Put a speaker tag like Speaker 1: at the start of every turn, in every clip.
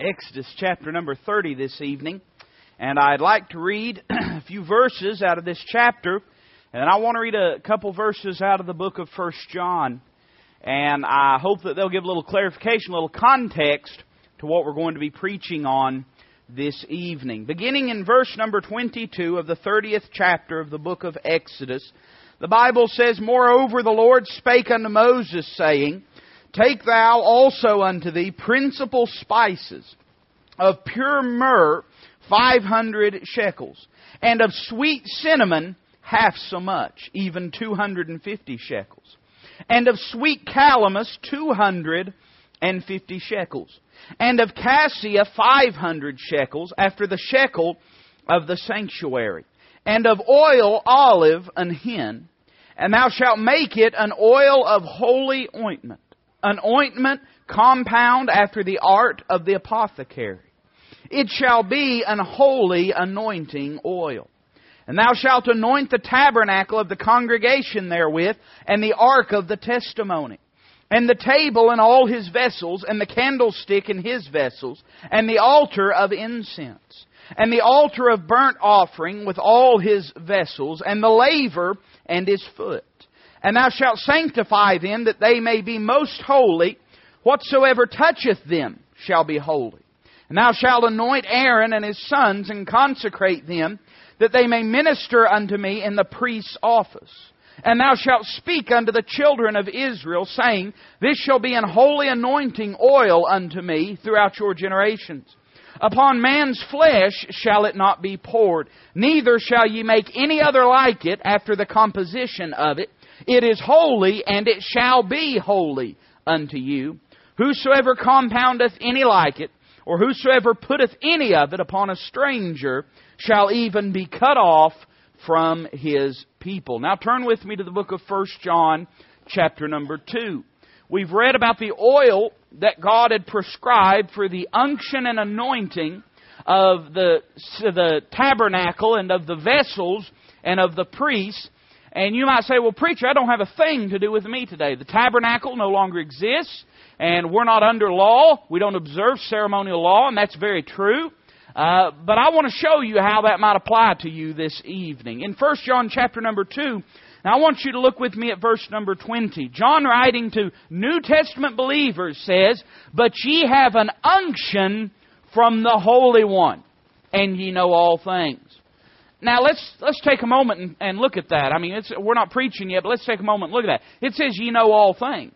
Speaker 1: Exodus chapter number 30 this evening. And I'd like to read a few verses out of this chapter. And I want to read a couple verses out of the book of First John. And I hope that they'll give a little clarification, a little context to what we're going to be preaching on this evening. Beginning in verse number 22 of the 30th chapter of the book of Exodus, the Bible says, Moreover, the Lord spake unto Moses, saying, Take thou also unto thee principal spices of pure myrrh, five hundred shekels, and of sweet cinnamon, half so much, even two hundred and fifty shekels, and of sweet calamus, two hundred and fifty shekels, and of cassia, five hundred shekels, after the shekel of the sanctuary, and of oil olive an hin, and thou shalt make it an oil of holy ointment an ointment compound after the art of the apothecary. It shall be an holy anointing oil. And thou shalt anoint the tabernacle of the congregation therewith, and the ark of the testimony, and the table and all his vessels, and the candlestick and his vessels, and the altar of incense, and the altar of burnt offering with all his vessels, and the laver and his foot and thou shalt sanctify them that they may be most holy. Whatsoever toucheth them shall be holy. And thou shalt anoint Aaron and his sons and consecrate them that they may minister unto me in the priest's office. And thou shalt speak unto the children of Israel, saying, This shall be an holy anointing oil unto me throughout your generations. Upon man's flesh shall it not be poured, neither shall ye make any other like it after the composition of it. It is holy, and it shall be holy unto you. Whosoever compoundeth any like it, or whosoever putteth any of it upon a stranger, shall even be cut off from his people. Now turn with me to the book of 1 John, chapter number 2. We've read about the oil that God had prescribed for the unction and anointing of the, the tabernacle and of the vessels and of the priests. And you might say, well, preacher, I don't have a thing to do with me today. The tabernacle no longer exists, and we're not under law. We don't observe ceremonial law, and that's very true. Uh, but I want to show you how that might apply to you this evening. In 1 John chapter number 2, now I want you to look with me at verse number 20. John writing to New Testament believers says, But ye have an unction from the Holy One, and ye know all things. Now let's let's take a moment and, and look at that. I mean, we're not preaching yet, but let's take a moment and look at that. It says, "Ye know all things."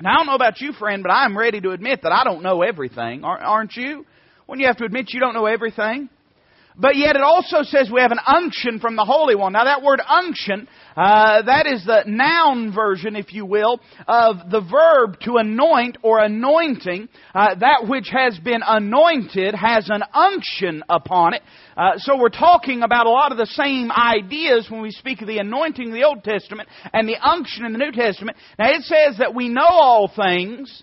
Speaker 1: Now I don't know about you, friend, but I'm ready to admit that I don't know everything. Aren't you? When you have to admit you don't know everything. But yet it also says we have an unction from the Holy One. Now that word unction, uh, that is the noun version, if you will, of the verb to anoint or anointing. Uh, that which has been anointed has an unction upon it. Uh, so we're talking about a lot of the same ideas when we speak of the anointing in the Old Testament and the unction in the New Testament. Now it says that we know all things,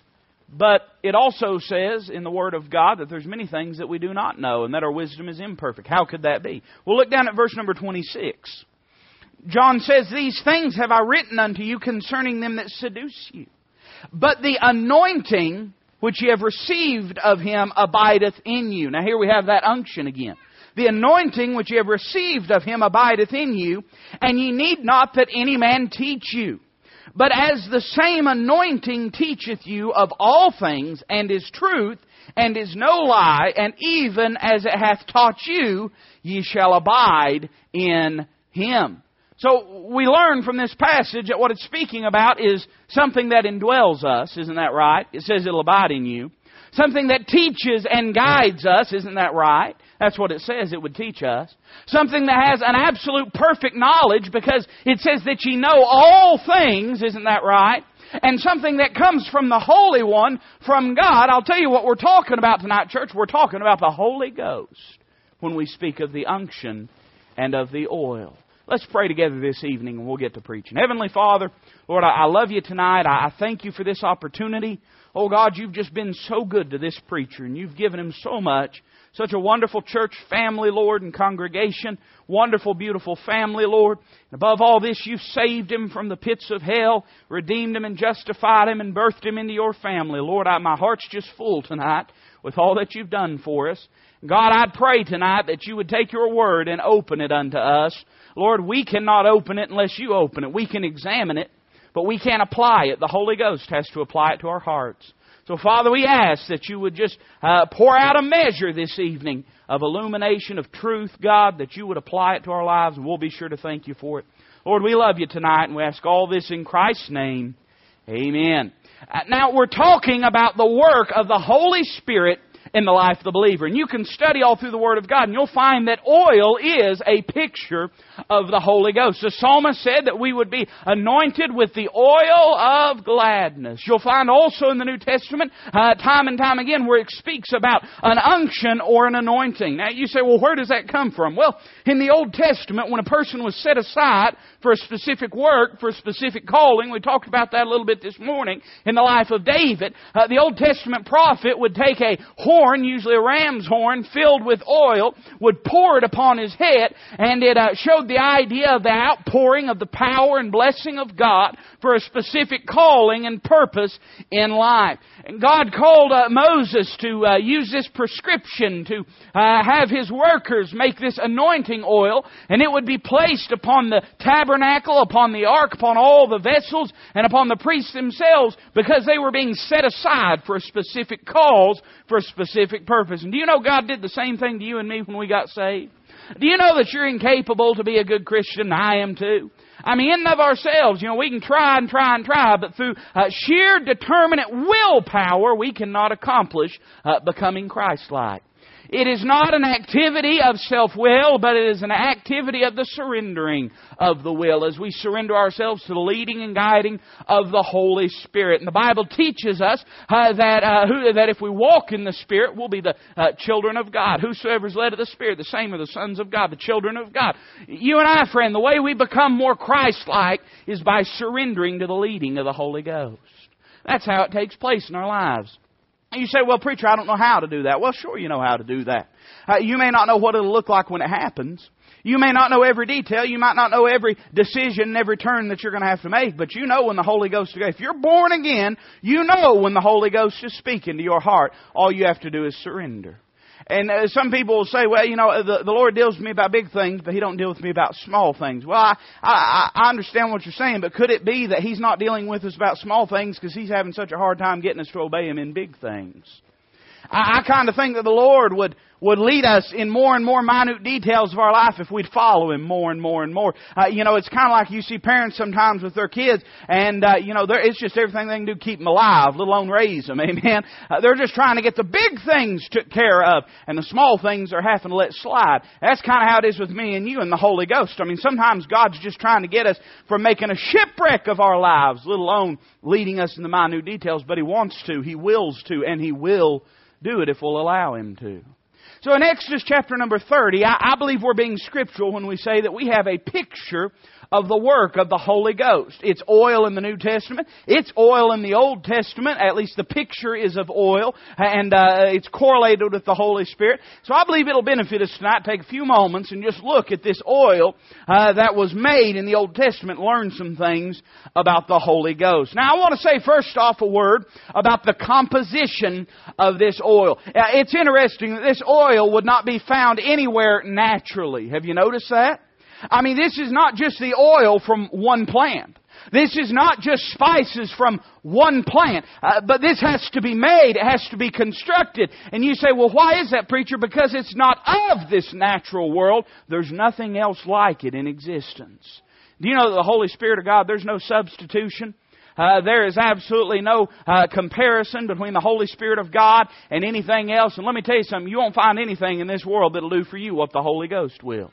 Speaker 1: but it also says in the Word of God that there's many things that we do not know and that our wisdom is imperfect. How could that be? Well, look down at verse number 26. John says, These things have I written unto you concerning them that seduce you. But the anointing which ye have received of him abideth in you. Now here we have that unction again. The anointing which ye have received of him abideth in you, and ye need not that any man teach you. But as the same anointing teacheth you of all things, and is truth, and is no lie, and even as it hath taught you, ye shall abide in him. So we learn from this passage that what it's speaking about is something that indwells us, isn't that right? It says it'll abide in you. Something that teaches and guides us, isn't that right? That's what it says it would teach us. Something that has an absolute perfect knowledge because it says that ye know all things, isn't that right? And something that comes from the Holy One, from God. I'll tell you what we're talking about tonight, church. We're talking about the Holy Ghost when we speak of the unction and of the oil. Let's pray together this evening and we'll get to preaching. Heavenly Father, Lord, I love you tonight. I thank you for this opportunity. Oh God, you've just been so good to this preacher and you've given him so much. Such a wonderful church family, Lord, and congregation. Wonderful, beautiful family, Lord. And above all this, you've saved him from the pits of hell, redeemed him and justified him and birthed him into your family. Lord, I, my heart's just full tonight with all that you've done for us. God, I pray tonight that you would take your word and open it unto us. Lord, we cannot open it unless you open it. We can examine it, but we can't apply it. The Holy Ghost has to apply it to our hearts. So, Father, we ask that you would just uh, pour out a measure this evening of illumination of truth, God, that you would apply it to our lives, and we'll be sure to thank you for it. Lord, we love you tonight, and we ask all this in Christ's name. Amen. Uh, now, we're talking about the work of the Holy Spirit in the life of the believer. And you can study all through the Word of God, and you'll find that oil is a picture of the Holy Ghost. The psalmist said that we would be anointed with the oil of gladness. You'll find also in the New Testament, uh, time and time again, where it speaks about an unction or an anointing. Now, you say, well, where does that come from? Well, in the Old Testament, when a person was set aside for a specific work, for a specific calling, we talked about that a little bit this morning in the life of David, uh, the Old Testament prophet would take a horn, usually a ram's horn, filled with oil, would pour it upon his head, and it uh, showed the idea of the outpouring of the power and blessing of God for a specific calling and purpose in life. And God called uh, Moses to uh, use this prescription to uh, have his workers make this anointing oil, and it would be placed upon the tabernacle, upon the ark, upon all the vessels, and upon the priests themselves, because they were being set aside for a specific cause, for a specific purpose. And do you know God did the same thing to you and me when we got saved? Do you know that you're incapable to be a good Christian? I am too. I mean, in of ourselves, you know, we can try and try and try, but through uh, sheer determinate willpower, we cannot accomplish uh, becoming Christ-like. It is not an activity of self-will, but it is an activity of the surrendering of the will as we surrender ourselves to the leading and guiding of the Holy Spirit. And the Bible teaches us uh, that, uh, who, that if we walk in the Spirit, we'll be the uh, children of God. Whosoever is led of the Spirit, the same are the sons of God, the children of God. You and I, friend, the way we become more Christ-like is by surrendering to the leading of the Holy Ghost. That's how it takes place in our lives. You say, well, preacher, I don't know how to do that. Well, sure you know how to do that. Uh, you may not know what it'll look like when it happens. You may not know every detail. You might not know every decision, and every turn that you're going to have to make, but you know when the Holy Ghost is, if you're born again, you know when the Holy Ghost is speaking to your heart. All you have to do is surrender. And uh, some people will say, well, you know, the, the Lord deals with me about big things, but He don't deal with me about small things. Well, I, I, I understand what you're saying, but could it be that He's not dealing with us about small things because He's having such a hard time getting us to obey Him in big things? I, I kind of think that the Lord would would lead us in more and more minute details of our life if we'd follow Him more and more and more. Uh, you know, it's kind of like you see parents sometimes with their kids, and uh, you know, it's just everything they can do to keep them alive, let alone raise them. Amen. Uh, they're just trying to get the big things took care of, and the small things are having to let slide. That's kind of how it is with me and you and the Holy Ghost. I mean, sometimes God's just trying to get us from making a shipwreck of our lives, let alone leading us in the minute details. But He wants to, He wills to, and He will do it if we'll allow Him to. So in Exodus chapter number 30, I, I, believe we're being scriptural when we say that we have a picture of the work of the Holy Ghost. It's oil in the New Testament. It's oil in the Old Testament. At least the picture is of oil, and uh, it's correlated with the Holy Spirit. So I believe it'll benefit us tonight. Take a few moments and just look at this oil uh, that was made in the Old Testament. Learn some things about the Holy Ghost. Now I want to say first off a word about the composition of this oil. Uh, it's interesting that this oil would not be found anywhere naturally. Have you noticed that? I mean, this is not just the oil from one plant. This is not just spices from one plant, uh, but this has to be made, it has to be constructed. And you say, well, why is that, preacher? Because it's not of this natural world. There's nothing else like it in existence. Do you know that the Holy Spirit of God, there's no substitution? Uh, there is absolutely no uh, comparison between the Holy Spirit of God and anything else. And let me tell you something, you won't find anything in this world that'll do for you what the Holy Ghost will.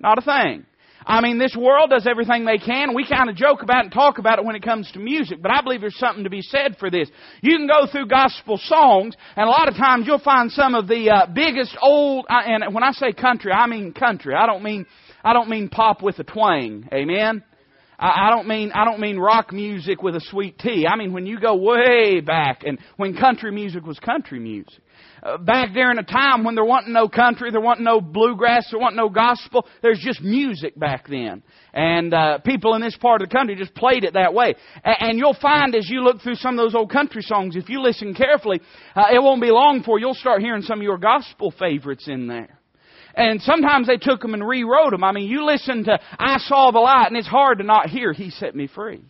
Speaker 1: Not a thing. I mean, this world does everything they can. We kind of joke about and talk about it when it comes to music, but I believe there's something to be said for this. You can go through gospel songs, and a lot of times you'll find some of the uh, biggest old, uh, and when I say country, I mean country. I don't mean, I don't mean pop with a twang. Amen? I, don't mean I don't mean rock music with a sweet tea. I mean when you go way back and when country music was country music. Uh, back during a time when there wasn't no country, there wasn't no bluegrass, there wasn't no gospel. There's just music back then, and uh, people in this part of the country just played it that way. And, and you'll find as you look through some of those old country songs, if you listen carefully, uh, it won't be long before you'll start hearing some of your gospel favorites in there. And sometimes they took them and rewrote them. I mean, you listen to I Saw the Light, and it's hard to not hear He Set Me Free.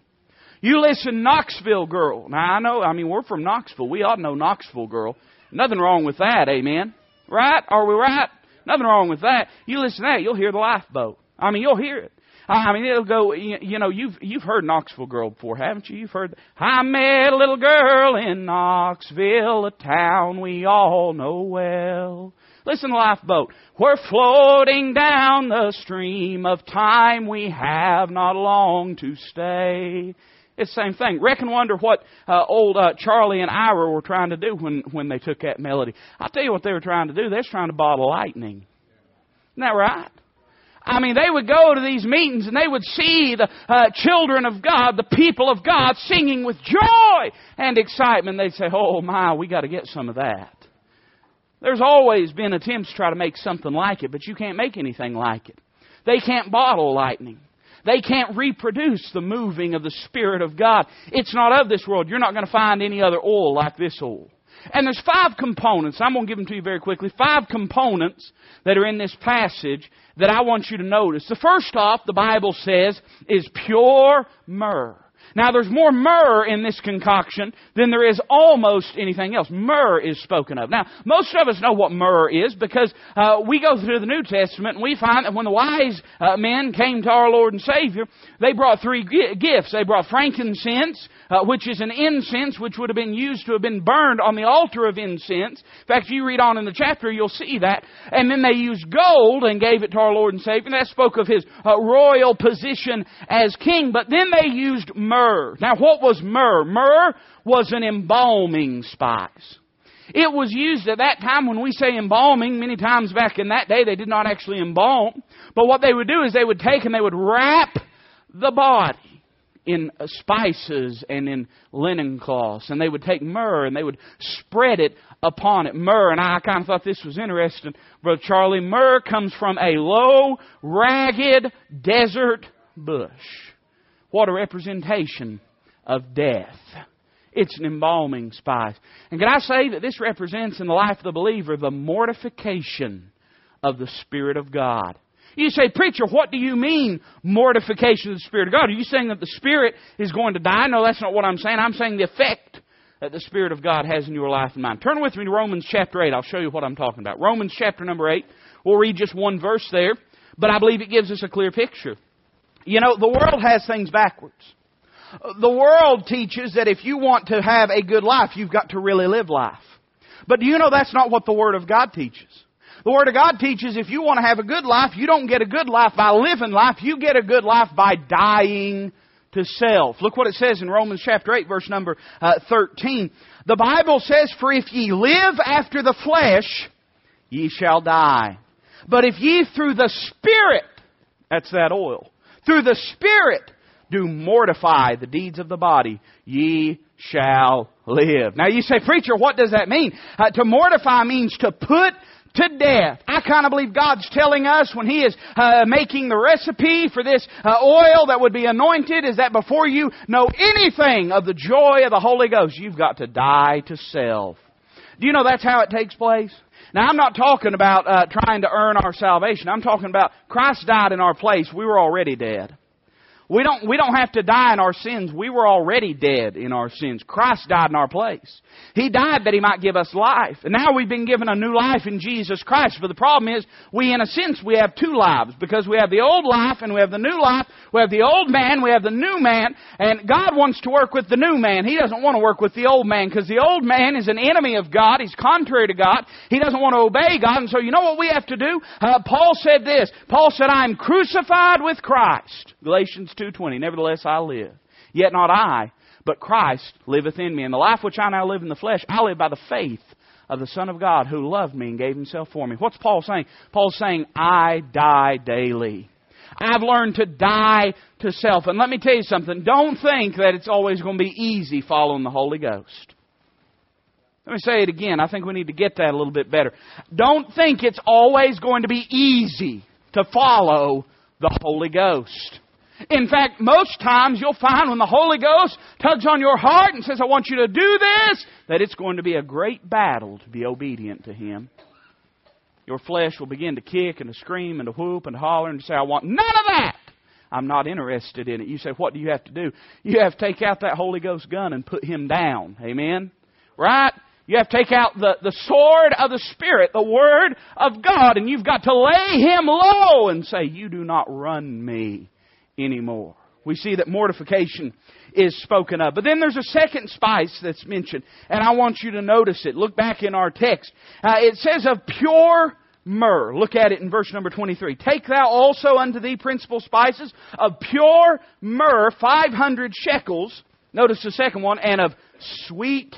Speaker 1: You listen Knoxville Girl. Now, I know, I mean, we're from Knoxville. We ought to know Knoxville Girl. Nothing wrong with that, amen? Right? Are we right? Nothing wrong with that. You listen to that, you'll hear the lifeboat. I mean, you'll hear it. I mean, it'll go. You know, you've you've heard Knoxville Girl before, haven't you? You've heard. I met a little girl in Knoxville, a town we all know well. Listen Lifeboat. We're floating down the stream of time. We have not long to stay. It's the same thing. Reckon wonder what uh, old uh, Charlie and Ira were trying to do when, when they took that melody. I'll tell you what they were trying to do. They were trying to bottle lightning. Isn't that right? I mean, they would go to these meetings and they would see the uh, children of God, the people of God, singing with joy and excitement. They'd say, "Oh my, we got to get some of that." There's always been attempts to try to make something like it, but you can't make anything like it. They can't bottle lightning. They can't reproduce the moving of the Spirit of God. It's not of this world. You're not going to find any other oil like this oil. And there's five components. I'm going to give them to you very quickly. Five components that are in this passage that I want you to notice. The first off, the Bible says, is pure myrrh. Now there's more myrrh in this concoction than there is almost anything else. Myrrh is spoken of. Now, most of us know what myrrh is because uh, we go through the New Testament and we find that when the wise uh, men came to our Lord and Savior, they brought three gifts. They brought frankincense, uh, which is an incense which would have been used to have been burned on the altar of incense. In fact, if you read on in the chapter, you'll see that. And then they used gold and gave it to our Lord and Savior. And that spoke of his uh, royal position as king. But then they used myrrh. Now, what was myrrh? Myrrh was an embalming spice. It was used at that time when we say embalming, many times back in that day they did not actually embalm. But what they would do is they would take and they would wrap the body in spices and in linen cloths. And they would take myrrh and they would spread it upon it. Myrrh, and I kind of thought this was interesting, Brother Charlie. Myrrh comes from a low, ragged desert bush. What a representation of death. It's an embalming spice. And can I say that this represents in the life of the believer the mortification of the Spirit of God. You say, Preacher, what do you mean mortification of the Spirit of God? Are you saying that the Spirit is going to die? No, that's not what I'm saying. I'm saying the effect that the Spirit of God has in your life and mine. Turn with me to Romans chapter 8. I'll show you what I'm talking about. Romans chapter number 8. We'll read just one verse there, but I believe it gives us a clear picture. You know, the world has things backwards. The world teaches that if you want to have a good life, you've got to really live life. But do you know that's not what the Word of God teaches? The Word of God teaches if you want to have a good life, you don't get a good life by living life, you get a good life by dying to self. Look what it says in Romans chapter 8 verse number uh, 13. The Bible says, For if ye live after the flesh, ye shall die. But if ye through the Spirit, that's that oil, through the Spirit do mortify the deeds of the body, ye shall live. Now you say, preacher, what does that mean? Uh, to mortify means to put to death. I kind of believe God's telling us when He is uh, making the recipe for this uh, oil that would be anointed is that before you know anything of the joy of the Holy Ghost, you've got to die to self. Do you know that's how it takes place? Now, I'm not talking about uh, trying to earn our salvation. I'm talking about Christ died in our place. We were already dead. We don't, we don't have to die in our sins. We were already dead in our sins. Christ died in our place. He died that He might give us life. And now we've been given a new life in Jesus Christ. But the problem is, we in a sense, we have two lives. Because we have the old life and we have the new life. We have the old man, we have the new man. And God wants to work with the new man. He doesn't want to work with the old man. Because the old man is an enemy of God. He's contrary to God. He doesn't want to obey God. And so you know what we have to do? Uh, Paul said this. Paul said, I am crucified with Christ. Galatians 2.20, Nevertheless I live. Yet not I, but Christ liveth in me. And the life which I now live in the flesh, I live by the faith of the Son of God who loved me and gave himself for me. What's Paul saying? Paul's saying, I die daily. I've learned to die to self. And let me tell you something. Don't think that it's always going to be easy following the Holy Ghost. Let me say it again. I think we need to get that a little bit better. Don't think it's always going to be easy to follow the Holy Ghost. In fact, most times you'll find when the Holy Ghost tugs on your heart and says, I want you to do this, that it's going to be a great battle to be obedient to Him. Your flesh will begin to kick and to scream and to whoop and to holler and to say, I want none of that. I'm not interested in it. You say, what do you have to do? You have to take out that Holy Ghost gun and put him down. Amen? Right? You have to take out the, the sword of the Spirit, the Word of God, and you've got to lay him low and say, You do not run me anymore. We see that mortification is spoken of. But then there's a second spice that's mentioned, and I want you to notice it. Look back in our text. Uh, it says of pure myrrh. Look at it in verse number 23. Take thou also unto thee principal spices of pure myrrh, 500 shekels. Notice the second one, and of sweet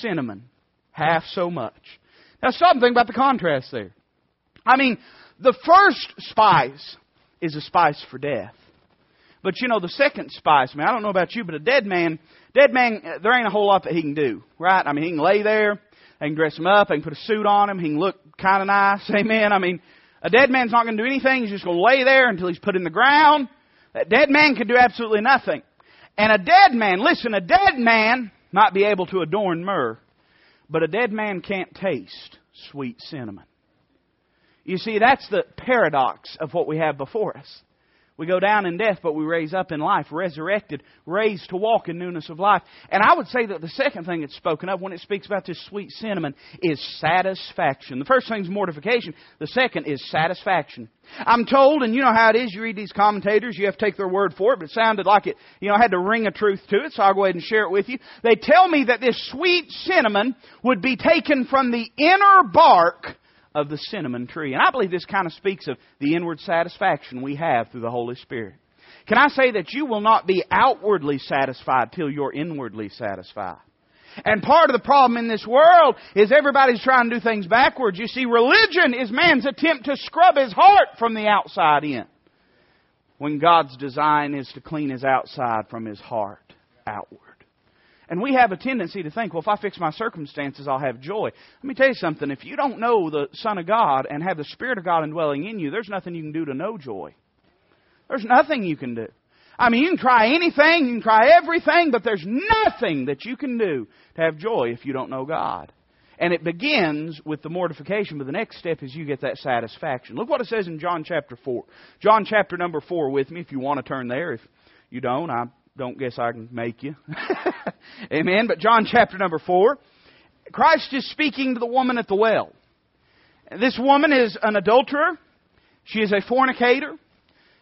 Speaker 1: cinnamon, half so much. Now something about the contrast there. I mean, the first spice is a spice for death. But you know, the second spice, man, I don't know about you, but a dead man, dead man, uh, there ain't a whole lot that he can do, right? I mean, he can lay there, they can dress him up, they can put a suit on him, he can look kind of nice, amen. I mean, a dead man's not going to do anything, he's just going to lay there until he's put in the ground. A dead man can do absolutely nothing. And a dead man, listen, a dead man might be able to adorn myrrh, but a dead man can't taste sweet cinnamon. You see, that's the paradox of what we have before us. We go down in death, but we raise up in life, resurrected, raised to walk in newness of life. And I would say that the second thing it's spoken of when it speaks about this sweet cinnamon is satisfaction. The first thing is mortification. The second is satisfaction. I'm told, and you know how it is, you read these commentators, you have to take their word for it, but it sounded like it, you know, I had to ring a truth to it, so I'll go ahead and share it with you. They tell me that this sweet cinnamon would be taken from the inner bark of the cinnamon tree. And I believe this kind of speaks of the inward satisfaction we have through the Holy Spirit. Can I say that you will not be outwardly satisfied till you're inwardly satisfied? And part of the problem in this world is everybody's trying to do things backwards. You see, religion is man's attempt to scrub his heart from the outside in. When God's design is to clean his outside from his heart outward. And we have a tendency to think, well, if I fix my circumstances, I'll have joy. Let me tell you something. If you don't know the Son of God and have the Spirit of God indwelling in you, there's nothing you can do to know joy. There's nothing you can do. I mean, you can try anything, you can try everything, but there's nothing that you can do to have joy if you don't know God. And it begins with the mortification, but the next step is you get that satisfaction. Look what it says in John chapter 4. John chapter number 4 with me if you want to turn there. If you don't, I don't guess I can make you. Amen. But John chapter number 4, Christ is speaking to the woman at the well. This woman is an adulterer. She is a fornicator.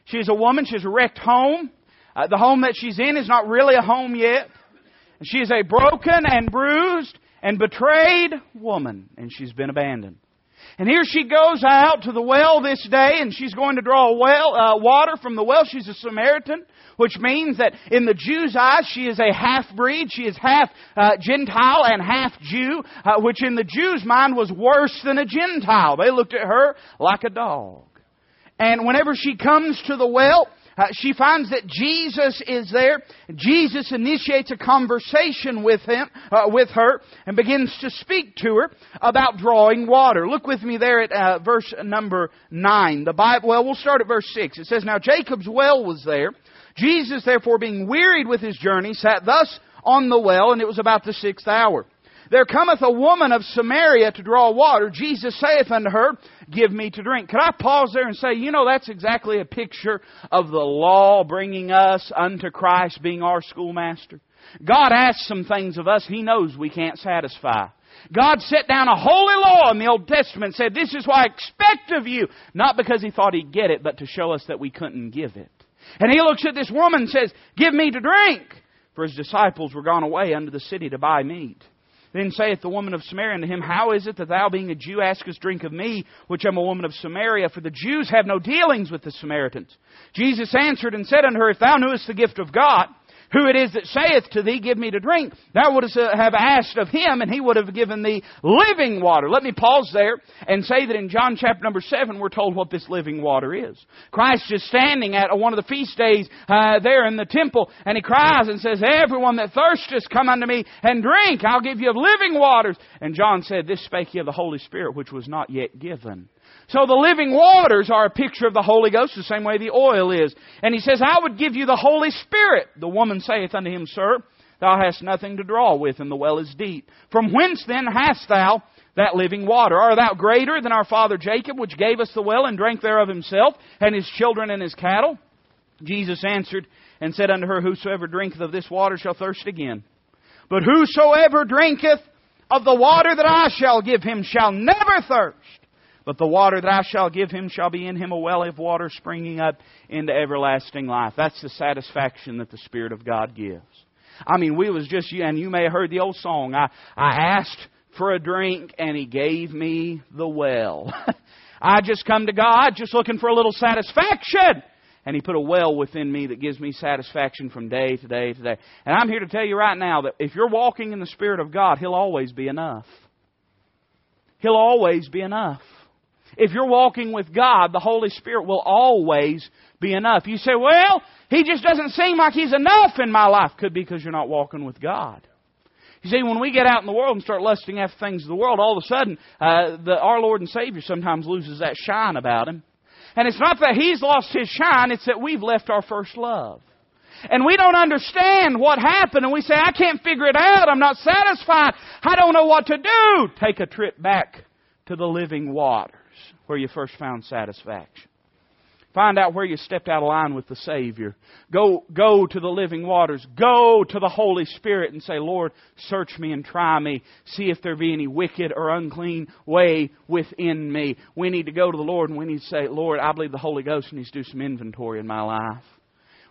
Speaker 1: She is a woman. She has wrecked home. Uh, the home that she's in is not really a home yet. She is a broken and bruised and betrayed woman, and she's been abandoned. And here she goes out to the well this day, and she's going to draw well, uh, water from the well. She's a Samaritan which means that in the Jew's eyes, she is a half breed. She is half uh, Gentile and half Jew, uh, which in the Jew's mind was worse than a Gentile. They looked at her like a dog. And whenever she comes to the well, uh, she finds that Jesus is there. Jesus initiates a conversation with him, uh, with her, and begins to speak to her about drawing water. Look with me there at uh, verse number nine. The Bible. Well, we'll start at verse six. It says, "Now Jacob's well was there, Jesus, therefore, being wearied with his journey, sat thus on the well, and it was about the sixth hour. There cometh a woman of Samaria to draw water. Jesus saith unto her, Give me to drink. Could I pause there and say, you know, that's exactly a picture of the law bringing us unto Christ being our schoolmaster. God asks some things of us He knows we can't satisfy. God set down a holy law in the Old Testament and said, This is what I expect of you. Not because He thought He'd get it, but to show us that we couldn't give it. And he looks at this woman and says, Give me to drink. For his disciples were gone away unto the city to buy meat. Then saith the woman of Samaria unto him, How is it that thou, being a Jew, askest drink of me, which am a woman of Samaria? For the Jews have no dealings with the Samaritans. Jesus answered and said unto her, If thou knewest the gift of God, who it is that saith to thee, Give me to drink, thou wouldst have asked of him, and he would have given thee living water. Let me pause there and say that in John chapter number 7, we're told what this living water is. Christ is standing at one of the feast days uh, there in the temple, and he cries and says, Everyone that thirsteth, come unto me and drink. I'll give you of living waters. And John said, This spake he of the Holy Spirit, which was not yet given. So the living waters are a picture of the Holy Ghost, the same way the oil is. And he says, I would give you the Holy Spirit. The woman saith unto him, Sir, thou hast nothing to draw with, and the well is deep. From whence then hast thou that living water? Art thou greater than our father Jacob, which gave us the well and drank thereof himself, and his children and his cattle? Jesus answered and said unto her, Whosoever drinketh of this water shall thirst again. But whosoever drinketh of the water that I shall give him shall never thirst. But the water that I shall give him shall be in him a well of water springing up into everlasting life. That's the satisfaction that the Spirit of God gives. I mean, we was just, and you may have heard the old song, I, I asked for a drink and he gave me the well. I just come to God just looking for a little satisfaction. And he put a well within me that gives me satisfaction from day to day to day. And I'm here to tell you right now that if you're walking in the Spirit of God, He'll always be enough. He'll always be enough. If you're walking with God, the Holy Spirit will always be enough. You say, well, He just doesn't seem like He's enough in my life. Could be because you're not walking with God. You see, when we get out in the world and start lusting after things of the world, all of a sudden, uh, the, our Lord and Savior sometimes loses that shine about Him. And it's not that He's lost His shine, it's that we've left our first love. And we don't understand what happened, and we say, I can't figure it out, I'm not satisfied, I don't know what to do. Take a trip back to the living waters where you first found satisfaction. Find out where you stepped out of line with the Savior. Go, go to the living waters. Go to the Holy Spirit and say, Lord, search me and try me. See if there be any wicked or unclean way within me. We need to go to the Lord and we need to say, Lord, I believe the Holy Ghost needs to do some inventory in my life.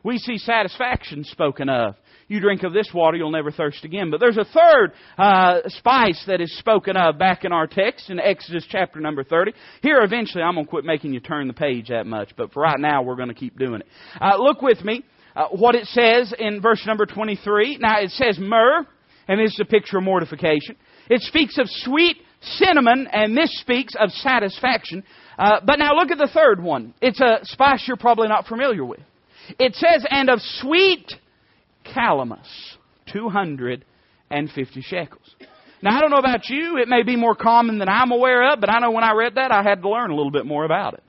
Speaker 1: We see satisfaction spoken of. You drink of this water, you'll never thirst again. But there's a third uh, spice that is spoken of back in our text in Exodus chapter number 30. Here, eventually, I'm going to quit making you turn the page that much, but for right now, we're going to keep doing it. Uh, look with me uh, what it says in verse number 23. Now, it says myrrh, and this is a picture of mortification. It speaks of sweet cinnamon, and this speaks of satisfaction. Uh, but now look at the third one. It's a spice you're probably not familiar with. It says, and of sweet calamus, 250 shekels. Now, I don't know about you. It may be more common than I'm aware of, but I know when I read that, I had to learn a little bit more about it.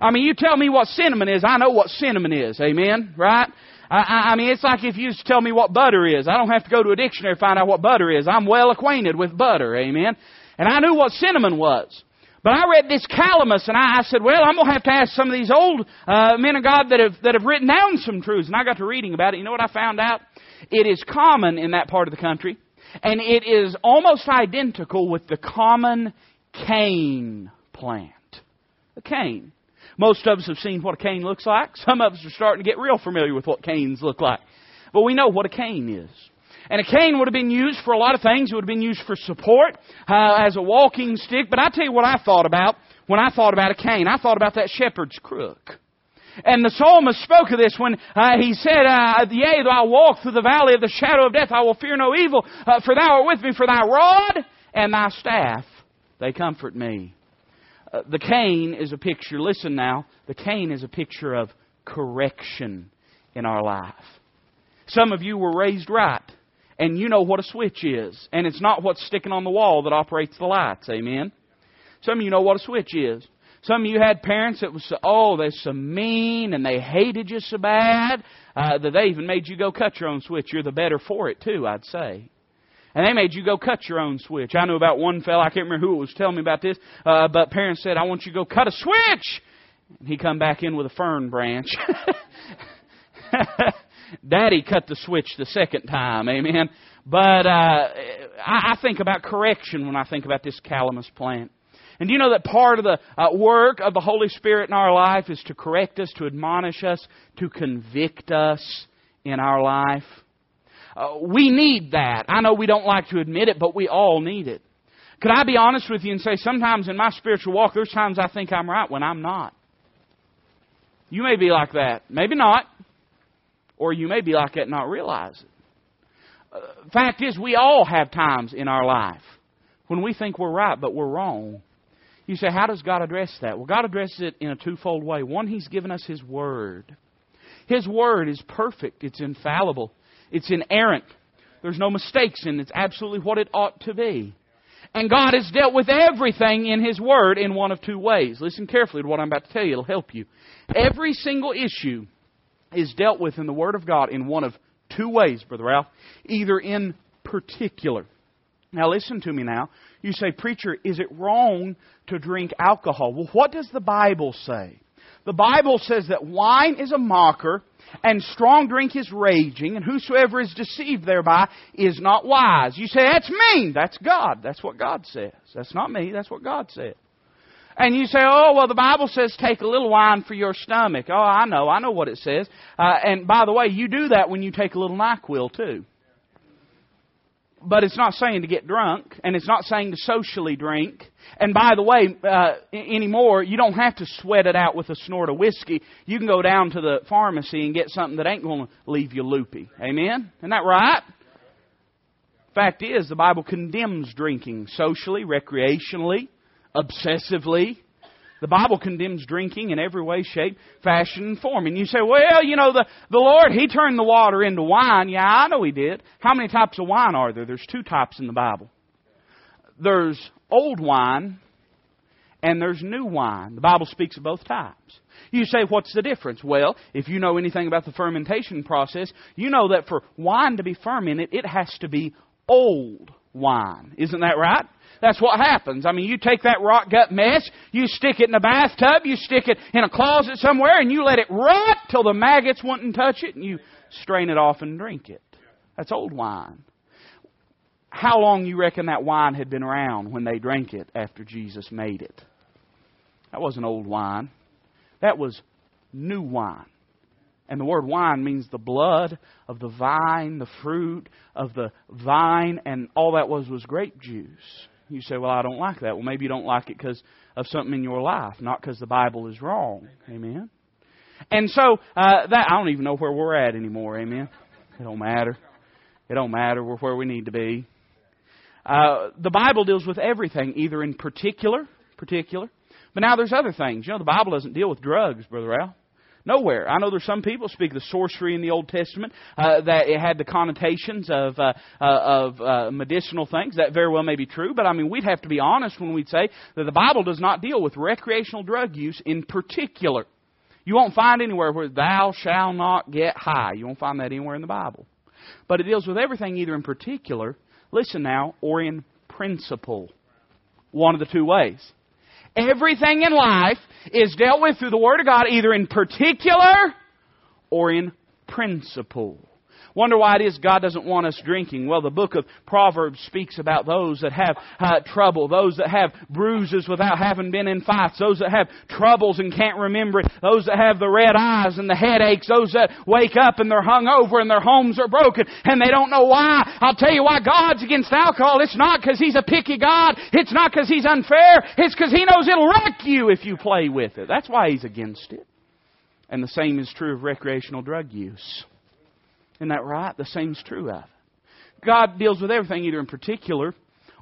Speaker 1: I mean, you tell me what cinnamon is, I know what cinnamon is. Amen? Right? I, I mean, it's like if you used to tell me what butter is. I don't have to go to a dictionary to find out what butter is. I'm well acquainted with butter. Amen? And I knew what cinnamon was. But I read this calamus, and I, I said, well, I'm going to have to ask some of these old uh, men of God that have, that have written down some truths. And I got to reading about it. You know what I found out? It is common in that part of the country, and it is almost identical with the common cane plant. A cane. Most of us have seen what a cane looks like. Some of us are starting to get real familiar with what canes look like. But we know what a cane is. And a cane would have been used for a lot of things. It would have been used for support, uh, as a walking stick. But I tell you what I thought about when I thought about a cane. I thought about that shepherd's crook. And the psalmist spoke of this when uh, he said, uh, Yea, though I walk through the valley of the shadow of death, I will fear no evil, uh, for thou art with me, for thy rod and thy staff, they comfort me. Uh, the cane is a picture, listen now, the cane is a picture of correction in our life. Some of you were raised right and you know what a switch is. And it's not what's sticking on the wall that operates the lights. Amen? Some of you know what a switch is. Some of you had parents that was so, oh, they're so mean and they hated you so bad uh, that they even made you go cut your own switch. You're the better for it too, I'd say. And they made you go cut your own switch. I know about one fellow, I can't remember who was telling me about this, uh, but parents said, I want you to go cut a switch. And he come back in with a fern branch. Daddy cut the switch the second time, amen. But uh, I, I think about correction when I think about this calamus plant. And do you know that part of the uh, work of the Holy Spirit in our life is to correct us, to admonish us, to convict us in our life? Uh, we need that. I know we don't like to admit it, but we all need it. Could I be honest with you and say sometimes in my spiritual walk, there's times I think I'm right when I'm not? You may be like that. Maybe not. Or you may be like that and not realize it. Uh, fact is, we all have times in our life when we think we're right, but we're wrong. You say, how does God address that? Well, God addresses it in a twofold way. One, He's given us His Word. His Word is perfect, it's infallible, it's inerrant. There's no mistakes in it. It's absolutely what it ought to be. And God has dealt with everything in His Word in one of two ways. Listen carefully to what I'm about to tell you, it'll help you. Every single issue is dealt with in the Word of God in one of two ways, Brother Ralph. Either in particular. Now listen to me now. You say, Preacher, is it wrong to drink alcohol? Well, what does the Bible say? The Bible says that wine is a mocker, and strong drink is raging, and whosoever is deceived thereby is not wise. You say, that's mean. That's God. That's what God says. That's not me. That's what God said. And you say, oh, well, the Bible says take a little wine for your stomach. Oh, I know. I know what it says. Uh, and by the way, you do that when you take a little NyQuil, too. But it's not saying to get drunk, and it's not saying to socially drink. And by the way, uh, anymore, you don't have to sweat it out with a snort of whiskey. You can go down to the pharmacy and get something that ain't going to leave you loopy. Amen? Isn't that right? Fact is, the Bible condemns drinking socially, recreationally, obsessively. The Bible condemns drinking in every way, shape, fashion, and form. And you say, well, you know, the, the Lord, He turned the water into wine. Yeah, I know He did. How many types of wine are there? There's two types in the Bible. There's old wine and there's new wine. The Bible speaks of both types. You say, what's the difference? Well, if you know anything about the fermentation process, you know that for wine to be fermented, it has to be old wine. Isn't that right? That's what happens. I mean, you take that rock gut mess, you stick it in a bathtub, you stick it in a closet somewhere, and you let it rot till the maggots wouldn't touch it, and you strain it off and drink it. That's old wine. How long you reckon that wine had been around when they drank it after Jesus made it? That wasn't old wine. That was new wine. And the word wine means the blood of the vine, the fruit of the vine, and all that was was grape juice. You say, well, I don't like that. Well, maybe you don't like it because of something in your life, not because the Bible is wrong. Amen. And so uh, that I don't even know where we're at anymore. Amen. It don't matter. It don't matter. We're where we need to be. Uh, the Bible deals with everything, either in particular, particular. But now there's other things. You know, the Bible doesn't deal with drugs, Brother Al. Nowhere. I know there's some people speak of sorcery in the Old Testament uh, that it had the connotations of uh, uh, of uh, medicinal things. That very well may be true, but I mean we'd have to be honest when we'd say that the Bible does not deal with recreational drug use in particular. You won't find anywhere where thou shalt not get high. You won't find that anywhere in the Bible. But it deals with everything either in particular, listen now, or in principle. One of the two ways. Everything in life is dealt with through the Word of God, either in particular or in principle. Wonder why it is God doesn't want us drinking. Well, the book of Proverbs speaks about those that have uh, trouble, those that have bruises without having been in fights, those that have troubles and can't remember it, those that have the red eyes and the headaches, those that wake up and they're hung over and their homes are broken and they don't know why. I'll tell you why God's against alcohol. It's not because He's a picky God. It's not because He's unfair. It's because He knows it'll wreck you if you play with it. That's why He's against it. And the same is true of recreational drug use. Isn't that right? The same's true of it. God deals with everything either in particular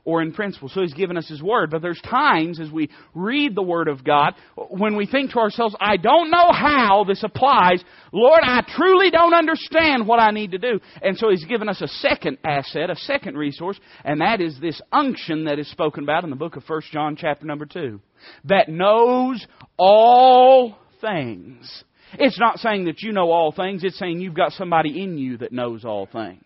Speaker 1: or in principle. So He's given us His Word. But there's times as we read the Word of God when we think to ourselves, I don't know how this applies. Lord, I truly don't understand what I need to do. And so He's given us a second asset, a second resource, and that is this unction that is spoken about in the book of 1 John chapter number 2. That knows all things. It's not saying that you know all things, it's saying you've got somebody in you that knows all things.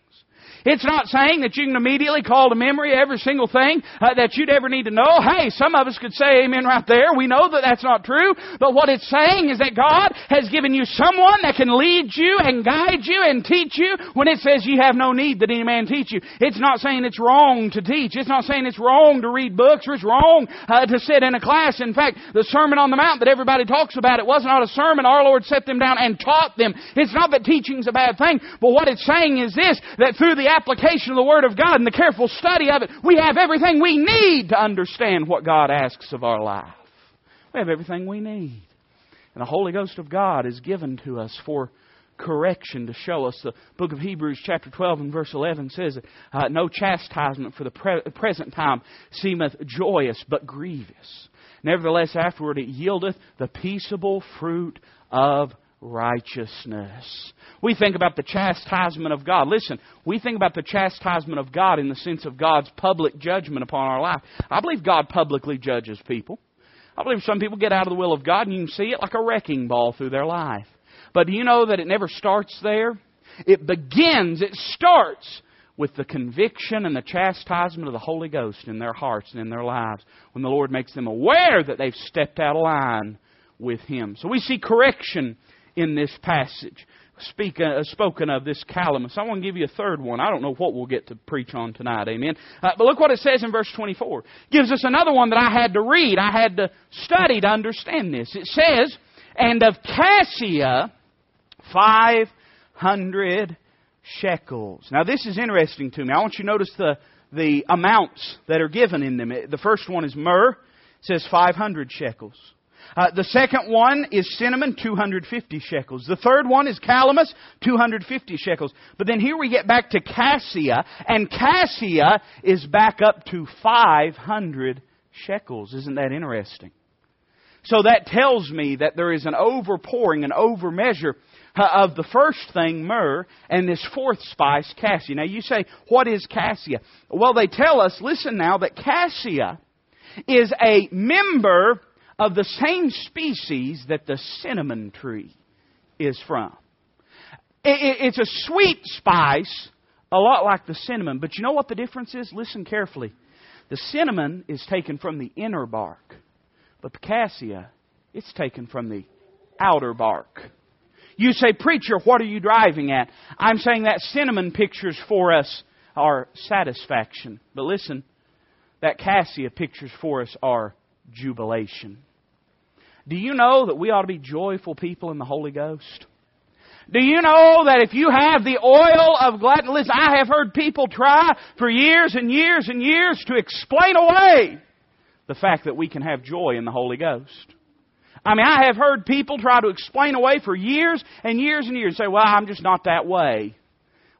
Speaker 1: It's not saying that you can immediately call to memory every single thing uh, that you'd ever need to know. Hey, some of us could say amen right there. We know that that's not true. But what it's saying is that God has given you someone that can lead you and guide you and teach you when it says you have no need that any man teach you. It's not saying it's wrong to teach. It's not saying it's wrong to read books or it's wrong uh, to sit in a class. In fact, the Sermon on the Mount that everybody talks about, it was not a sermon. Our Lord set them down and taught them. It's not that teaching's a bad thing, but what it's saying is this, that through the application of the Word of God and the careful study of it, we have everything we need to understand what God asks of our life. We have everything we need. And the Holy Ghost of God is given to us for correction to show us. The book of Hebrews, chapter 12 and verse 11 says, uh, No chastisement for the pre- present time seemeth joyous, but grievous. Nevertheless, afterward it yieldeth the peaceable fruit of righteousness. We think about the chastisement of God. Listen, we think about the chastisement of God in the sense of God's public judgment upon our life. I believe God publicly judges people. I believe some people get out of the will of God and you can see it like a wrecking ball through their life. But do you know that it never starts there? It begins, it starts with the conviction and the chastisement of the Holy Ghost in their hearts and in their lives when the Lord makes them aware that they've stepped out of line with Him. So we see correction in this passage. Speak, uh, spoken of this calamus. I want to give you a third one. I don't know what we'll get to preach on tonight. Amen. Uh, but look what it says in verse 24. gives us another one that I had to read. I had to study to understand this. It says, and of cassia, 500 shekels. Now this is interesting to me. I want you to notice the, the amounts that are given in them. The first one is myrrh. It says 500 shekels. Uh, the second one is cinnamon, 250 shekels. The third one is calamus, 250 shekels. But then here we get back to cassia, and cassia is back up to 500 shekels. Isn't that interesting? So that tells me that there is an overpouring, an overmeasure uh, of the first thing, myrrh, and this fourth spice, cassia. Now you say, what is cassia? Well, they tell us, listen now, that cassia is a member of the same species that the cinnamon tree is from. It's a sweet spice, a lot like the cinnamon, but you know what the difference is? Listen carefully. The cinnamon is taken from the inner bark, but the cassia, it's taken from the outer bark. You say, Preacher, what are you driving at? I'm saying that cinnamon pictures for us our satisfaction. But listen, that cassia pictures for us our jubilation. Do you know that we ought to be joyful people in the Holy Ghost? Do you know that if you have the oil of gladness, I have heard people try for years and years and years to explain away the fact that we can have joy in the Holy Ghost. I mean, I have heard people try to explain away for years and years and years. and Say, well, I'm just not that way.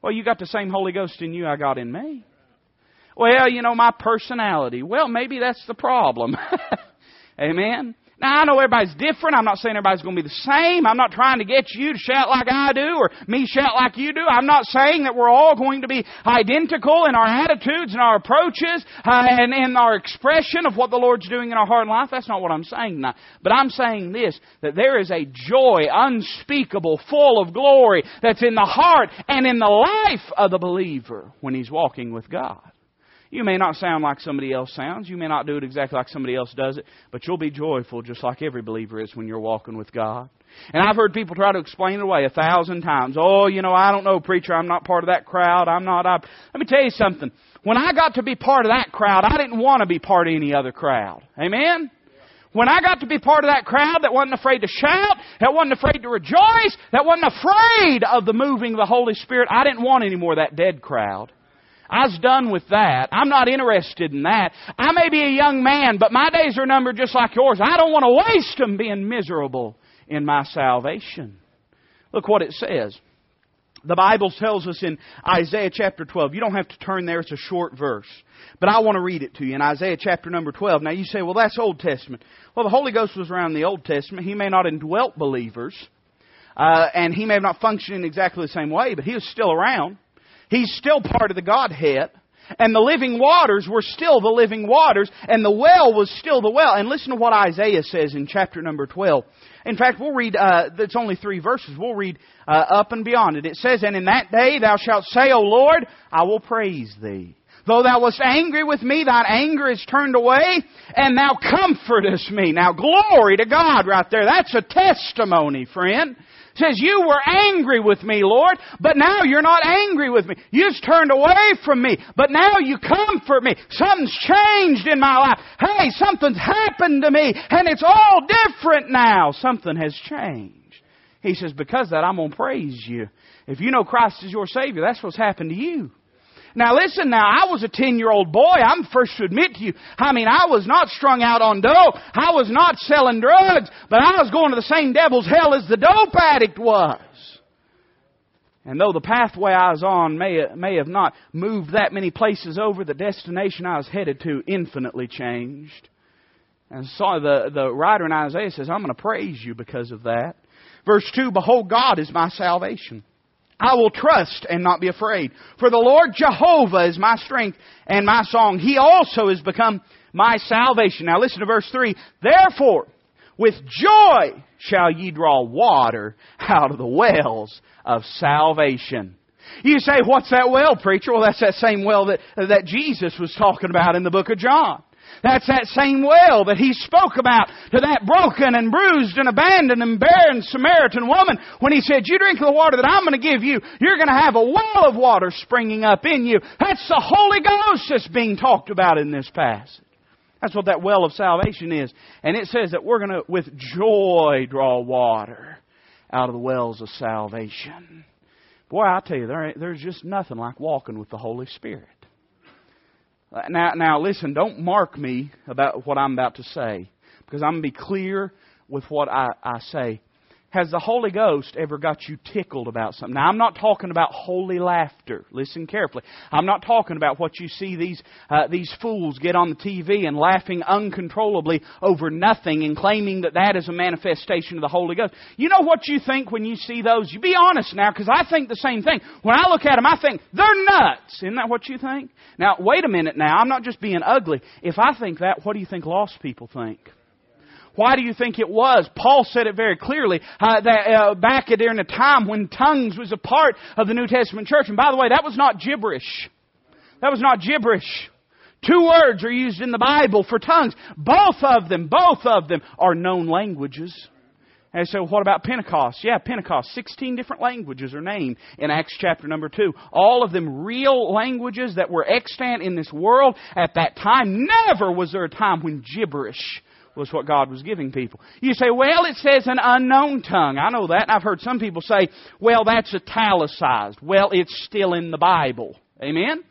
Speaker 1: Well, you got the same Holy Ghost in you I got in me. Well, you know, my personality. Well, maybe that's the problem. Amen. Now, I know everybody's different. I'm not saying everybody's going to be the same. I'm not trying to get you to shout like I do or me shout like you do. I'm not saying that we're all going to be identical in our attitudes and our approaches uh, and in our expression of what the Lord's doing in our heart and life. That's not what I'm saying now. But I'm saying this, that there is a joy unspeakable, full of glory that's in the heart and in the life of the believer when he's walking with God. You may not sound like somebody else sounds. You may not do it exactly like somebody else does it, but you'll be joyful just like every believer is when you're walking with God. And I've heard people try to explain it away a thousand times. Oh, you know, I don't know, preacher. I'm not part of that crowd. I'm not. I... Let me tell you something. When I got to be part of that crowd, I didn't want to be part of any other crowd. Amen? When I got to be part of that crowd that wasn't afraid to shout, that wasn't afraid to rejoice, that wasn't afraid of the moving of the Holy Spirit, I didn't want any more of that dead crowd. I was done with that. I'm not interested in that. I may be a young man, but my days are numbered just like yours. I don't want to waste them being miserable in my salvation. Look what it says. The Bible tells us in Isaiah chapter 12. You don't have to turn there, it's a short verse. But I want to read it to you in Isaiah chapter number 12. Now you say, well, that's Old Testament. Well, the Holy Ghost was around in the Old Testament. He may not indwelt believers, uh, and he may have not functioned in exactly the same way, but he was still around. He's still part of the Godhead. And the living waters were still the living waters, and the well was still the well. And listen to what Isaiah says in chapter number 12. In fact, we'll read, uh, it's only three verses. We'll read uh, up and beyond it. It says, And in that day thou shalt say, O Lord, I will praise thee. Though thou wast angry with me, thine anger is turned away, and thou comfortest me. Now, glory to God right there. That's a testimony, friend says, You were angry with me, Lord, but now you're not angry with me. You've turned away from me, but now you comfort me. Something's changed in my life. Hey, something's happened to me, and it's all different now. Something has changed. He says, Because that, I'm going to praise you. If you know Christ is your Savior, that's what's happened to you. Now listen now, I was a 10 year old boy. I'm first to admit to you. I mean, I was not strung out on dope. I was not selling drugs, but I was going to the same devil's hell as the dope addict was. And though the pathway I was on may, may have not moved that many places over, the destination I was headed to infinitely changed. And so the, the writer in Isaiah says, I'm going to praise you because of that. Verse 2, Behold, God is my salvation. I will trust and not be afraid. For the Lord Jehovah is my strength and my song. He also has become my salvation. Now listen to verse 3. Therefore, with joy shall ye draw water out of the wells of salvation. You say, what's that well, preacher? Well, that's that same well that, that Jesus was talking about in the book of John. That's that same well that he spoke about to that broken and bruised and abandoned and barren Samaritan woman when he said, you drink the water that I'm going to give you, you're going to have a well of water springing up in you. That's the Holy Ghost that's being talked about in this passage. That's what that well of salvation is. And it says that we're going to, with joy, draw water out of the wells of salvation. Boy, I tell you, there, there's just nothing like walking with the Holy Spirit. Now, now listen, don't mark me about what I'm about to say, because I'm going to be clear with what I, I say. Has the Holy Ghost ever got you tickled about something? Now, I'm not talking about holy laughter. Listen carefully. I'm not talking about what you see these, uh, these fools get on the TV and laughing uncontrollably over nothing and claiming that that is a manifestation of the Holy Ghost. You know what you think when you see those? You be honest now, because I think the same thing. When I look at them, I think, they're nuts. Isn't that what you think? Now, wait a minute now. I'm not just being ugly. If I think that, what do you think lost people think? Why do you think it was? Paul said it very clearly uh, that uh, back during a time when tongues was a part of the New Testament church. And by the way, that was not gibberish. That was not gibberish. Two words are used in the Bible for tongues. Both of them, both of them are known languages. And so what about Pentecost? Yeah, Pentecost. 16 different languages are named in Acts chapter number 2. All of them real languages that were extant in this world at that time. Never was there a time when gibberish was what God was giving people. You say, well, it says an unknown tongue. I know that. I've heard some people say, well, that's italicized. Well, it's still in the Bible. Amen?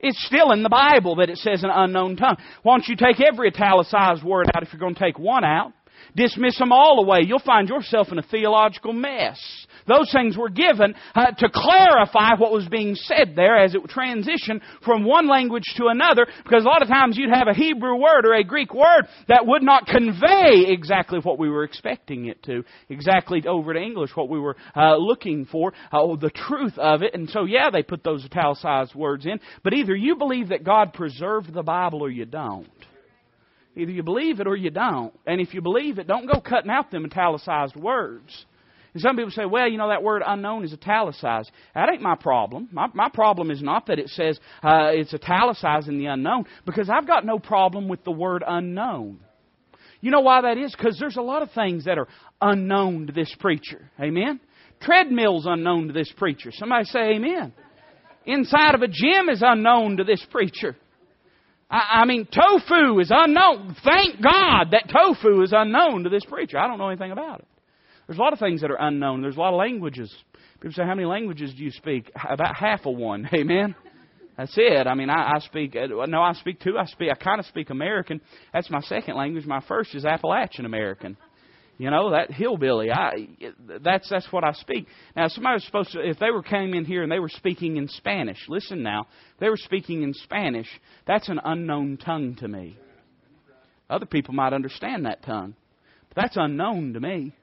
Speaker 1: It's still in the Bible that it says an unknown tongue. Why don't you take every italicized word out if you're going to take one out? Dismiss them all away. You'll find yourself in a theological mess. Those things were given uh, to clarify what was being said there as it transitioned from one language to another, because a lot of times you'd have a Hebrew word or a Greek word that would not convey exactly what we were expecting it to, exactly over to English what we were uh, looking for, uh, the truth of it. And so, yeah, they put those italicized words in, but either you believe that God preserved the Bible or you don't. Either you believe it or you don't. And if you believe it, don't go cutting out them italicized words. And some people say, well, you know, that word unknown is italicized. That ain't my problem. My, my problem is not that it says uh, it's italicized in the unknown, because I've got no problem with the word unknown. You know why that is? Because there's a lot of things that are unknown to this preacher. Amen? Treadmill's unknown to this preacher. Somebody say amen. Inside of a gym is unknown to this preacher. I, I mean, tofu is unknown. Thank God that tofu is unknown to this preacher. I don't know anything about it. There's a lot of things that are unknown. There's a lot of languages. People say, How many languages do you speak? About half of one. Amen. That's it. I mean, I, I speak. Uh, no, I speak two. I speak. I kind of speak American. That's my second language. My first is Appalachian American. You know that hillbilly. I that's that's what I speak. Now, somebody was supposed to. If they were came in here and they were speaking in Spanish, listen now. They were speaking in Spanish. That's an unknown tongue to me. Other people might understand that tongue, but that's unknown to me.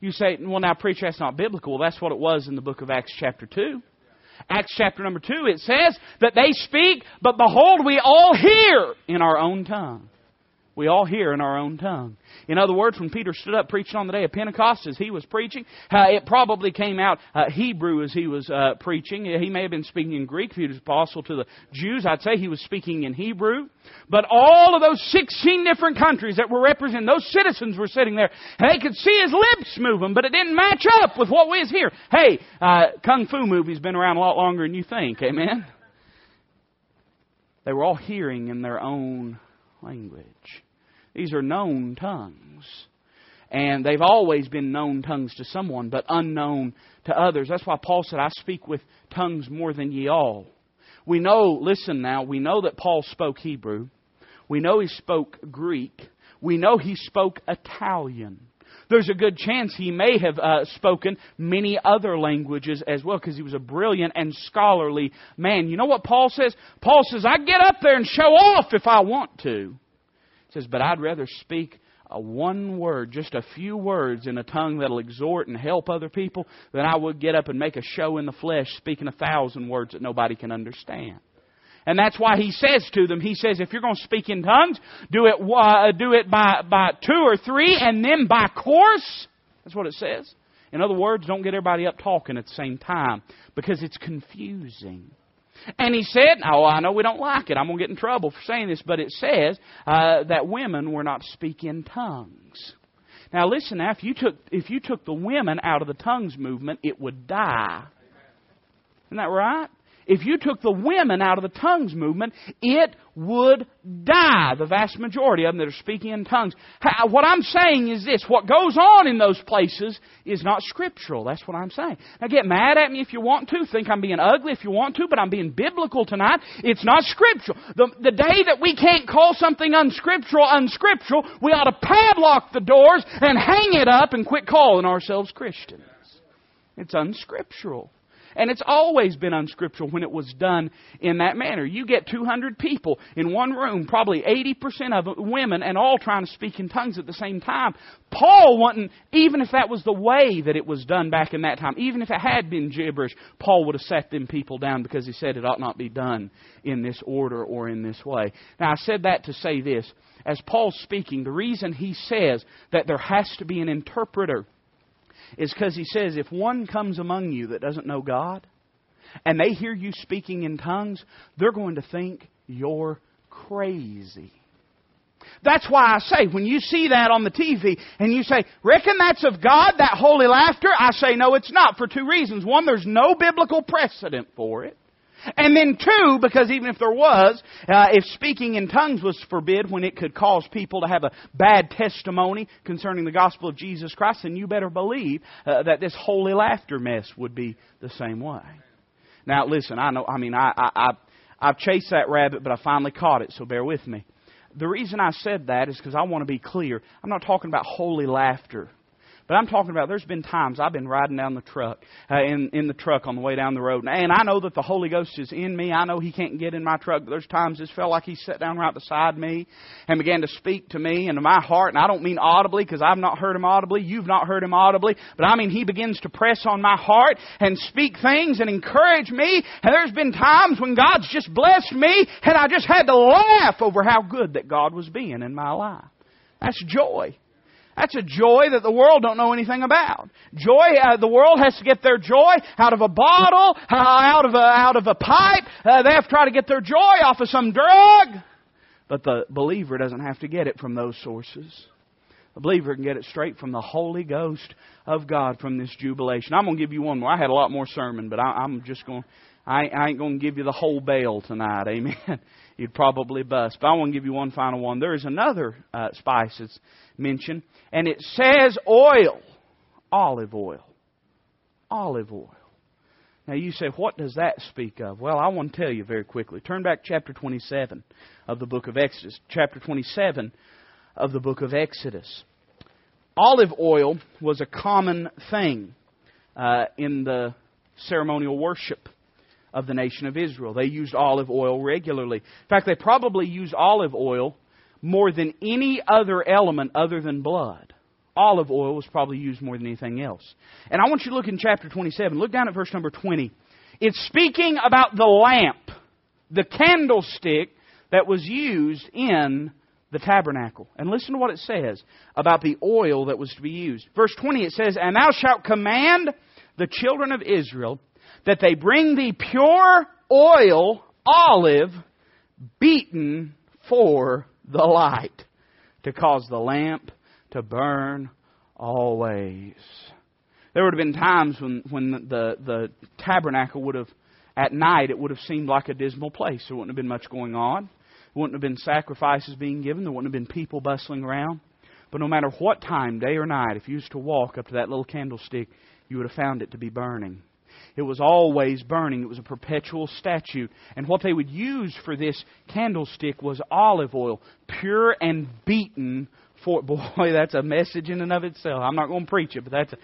Speaker 1: You say, well, now, preacher, that's not biblical. Well, that's what it was in the book of Acts, chapter 2. Acts chapter number 2, it says that they speak, but behold, we all hear in our own tongue. We all hear in our own tongue. In other words, when Peter stood up preaching on the day of Pentecost as he was preaching, uh, it probably came out uh, Hebrew as he was uh, preaching. He may have been speaking in Greek if he was apostle to the Jews. I'd say he was speaking in Hebrew. But all of those 16 different countries that were represented, those citizens were sitting there, and they could see his lips moving, but it didn't match up with what was here. Hey, uh, Kung Fu movies been around a lot longer than you think, amen? They were all hearing in their own language. These are known tongues. And they've always been known tongues to someone, but unknown to others. That's why Paul said, I speak with tongues more than ye all. We know, listen now, we know that Paul spoke Hebrew. We know he spoke Greek. We know he spoke Italian. There's a good chance he may have uh, spoken many other languages as well because he was a brilliant and scholarly man. You know what Paul says? Paul says, I get up there and show off if I want to. Says, but I'd rather speak a one word, just a few words in a tongue that'll exhort and help other people than I would get up and make a show in the flesh speaking a thousand words that nobody can understand. And that's why he says to them, he says, if you're going to speak in tongues, do it, uh, do it by, by two or three and then by course. That's what it says. In other words, don't get everybody up talking at the same time because it's confusing. And he said, Oh, I know we don't like it. I'm going to get in trouble for saying this, but it says uh, that women were not speaking tongues. Now, listen now, if you, took, if you took the women out of the tongues movement, it would die. Isn't that right? If you took the women out of the tongues movement, it would die. The vast majority of them that are speaking in tongues. What I'm saying is this what goes on in those places is not scriptural. That's what I'm saying. Now get mad at me if you want to, think I'm being ugly if you want to, but I'm being biblical tonight. It's not scriptural. The, the day that we can't call something unscriptural unscriptural, we ought to padlock the doors and hang it up and quit calling ourselves Christians. It's unscriptural. And it's always been unscriptural when it was done in that manner. You get 200 people in one room, probably 80% of them women, and all trying to speak in tongues at the same time. Paul wasn't, even if that was the way that it was done back in that time, even if it had been gibberish, Paul would have sat them people down because he said it ought not be done in this order or in this way. Now, I said that to say this. As Paul's speaking, the reason he says that there has to be an interpreter is because he says, if one comes among you that doesn't know God, and they hear you speaking in tongues, they're going to think you're crazy. That's why I say, when you see that on the TV and you say, reckon that's of God, that holy laughter, I say, no, it's not for two reasons. One, there's no biblical precedent for it. And then two, because even if there was, uh, if speaking in tongues was forbid when it could cause people to have a bad testimony concerning the gospel of Jesus Christ, then you better believe uh, that this holy laughter mess would be the same way. Now, listen, I know, I mean, I, I, I, I've chased that rabbit, but I finally caught it, so bear with me. The reason I said that is because I want to be clear. I'm not talking about holy laughter but I'm talking about there's been times I've been riding down the truck, uh, in, in the truck on the way down the road. And I know that the Holy Ghost is in me. I know He can't get in my truck, but there's times it's felt like He sat down right beside me and began to speak to me and to my heart. And I don't mean audibly because I've not heard Him audibly. You've not heard Him audibly. But I mean He begins to press on my heart and speak things and encourage me. And there's been times when God's just blessed me and I just had to laugh over how good that God was being in my life. That's joy. That's a joy that the world don't know anything about. Joy, uh, the world has to get their joy out of a bottle, uh, out of a, out of a pipe. Uh, they have to try to get their joy off of some drug. But the believer doesn't have to get it from those sources. The believer can get it straight from the Holy Ghost of God from this jubilation. I'm going to give you one more. I had a lot more sermon, but I, am just going. I, I ain't going to give you the whole bale tonight. Amen. You'd probably bust. But I want to give you one final one. There is another uh, spice that's mentioned, and it says oil, olive oil. Olive oil. Now you say, what does that speak of? Well, I want to tell you very quickly. Turn back chapter 27 of the book of Exodus. Chapter 27 of the book of Exodus. Olive oil was a common thing uh, in the ceremonial worship of the nation of Israel. They used olive oil regularly. In fact, they probably used olive oil more than any other element other than blood. Olive oil was probably used more than anything else. And I want you to look in chapter 27. Look down at verse number 20. It's speaking about the lamp, the candlestick that was used in the tabernacle. And listen to what it says about the oil that was to be used. Verse 20 it says, And thou shalt command the children of Israel that they bring thee pure oil, olive, beaten for the light to cause the lamp to burn always. There would have been times when, when the, the tabernacle would have, at night, it would have seemed like a dismal place. There wouldn't have been much going on. There wouldn't have been sacrifices being given. There wouldn't have been people bustling around. But no matter what time, day or night, if you used to walk up to that little candlestick, you would have found it to be burning. It was always burning. It was a perpetual statute. And what they would use for this candlestick was olive oil, pure and beaten For boy, that's a message in and of itself. I'm not going to preach it, but that's a,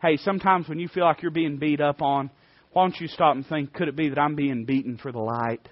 Speaker 1: hey, sometimes when you feel like you're being beat up on, why don't you stop and think, could it be that I'm being beaten for the light?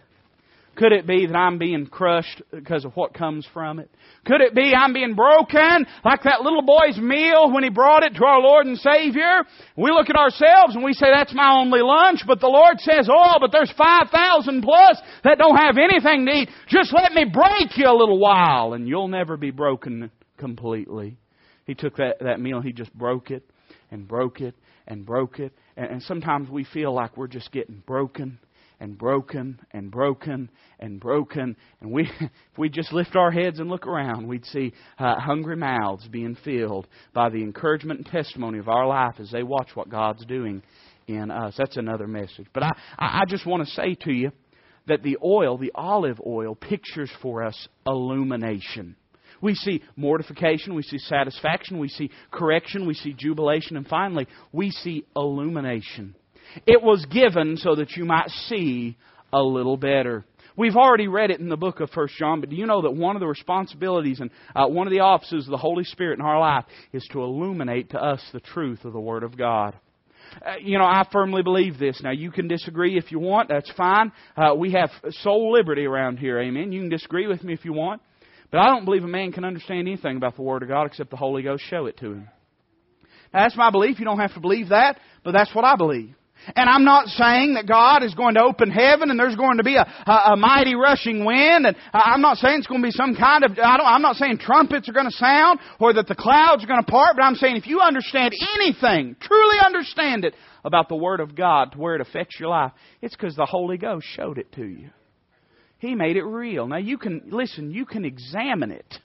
Speaker 1: Could it be that I'm being crushed because of what comes from it? Could it be I'm being broken like that little boy's meal when he brought it to our Lord and Savior? We look at ourselves and we say that's my only lunch, but the Lord says, oh, but there's 5,000 plus that don't have anything to eat. Just let me break you a little while and you'll never be broken completely. He took that, that meal, he just broke it and broke it and broke it. And, and sometimes we feel like we're just getting broken and broken and broken and broken. And we, if we just lift our heads and look around, we'd see uh, hungry mouths being filled by the encouragement and testimony of our life as they watch what God's doing in us. That's another message. But I, I just want to say to you that the oil, the olive oil, pictures for us illumination. We see mortification, we see satisfaction, we see correction, we see jubilation, and finally, we see illumination. It was given so that you might see a little better. We've already read it in the book of First John, but do you know that one of the responsibilities and uh, one of the offices of the Holy Spirit in our life is to illuminate to us the truth of the Word of God? Uh, you know, I firmly believe this. Now, you can disagree if you want. That's fine. Uh, we have soul liberty around here. Amen. You can disagree with me if you want. But I don't believe a man can understand anything about the Word of God except the Holy Ghost show it to him. Now, that's my belief. You don't have to believe that, but that's what I believe. And I'm not saying that God is going to open heaven and there's going to be a, a, a mighty rushing wind. And I'm not saying it's going to be some kind of, I don't, I'm not saying trumpets are going to sound or that the clouds are going to part, but I'm saying if you understand anything, truly understand it about the Word of God to where it affects your life, it's because the Holy Ghost showed it to you. He made it real. Now you can, listen, you can examine it,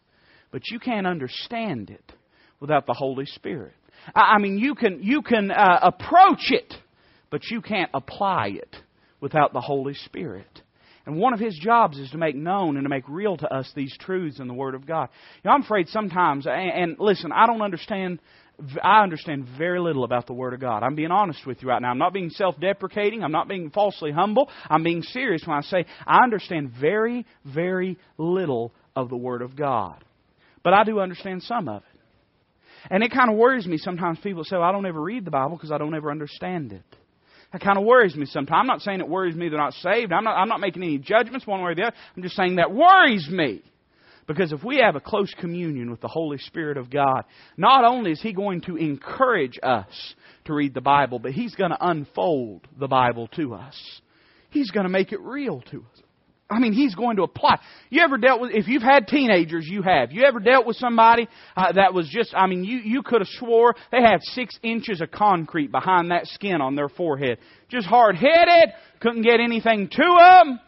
Speaker 1: but you can't understand it without the Holy Spirit. I mean, you can, you can uh, approach it but you can't apply it without the Holy Spirit. And one of his jobs is to make known and to make real to us these truths in the Word of God. You know, I'm afraid sometimes, and, listen, I don't understand I understand very little about the Word of God. I'm being honest with you right now. I'm not being self deprecating. I'm not being falsely humble. I'm being serious when I say I understand very, very little of the Word of God. But I do understand some of it. And it kind of worries me sometimes people say, well, I don't ever read the Bible because I don't ever understand it. That kind of worries me sometimes. I'm not saying it worries me they're not saved. I'm not, I'm not making any judgments one way or the other. I'm just saying that worries me. Because if we have a close communion with the Holy Spirit of God, not only is He going to encourage us to read the Bible, but He's going to unfold the Bible to us. He's going to make it real to us. I mean, he's going to apply. You ever dealt with, if you've had teenagers, you have. You ever dealt with somebody uh, that was just, I mean, you, you could have swore they had six inches of concrete behind that skin on their forehead. Just hard headed, couldn't get anything to them.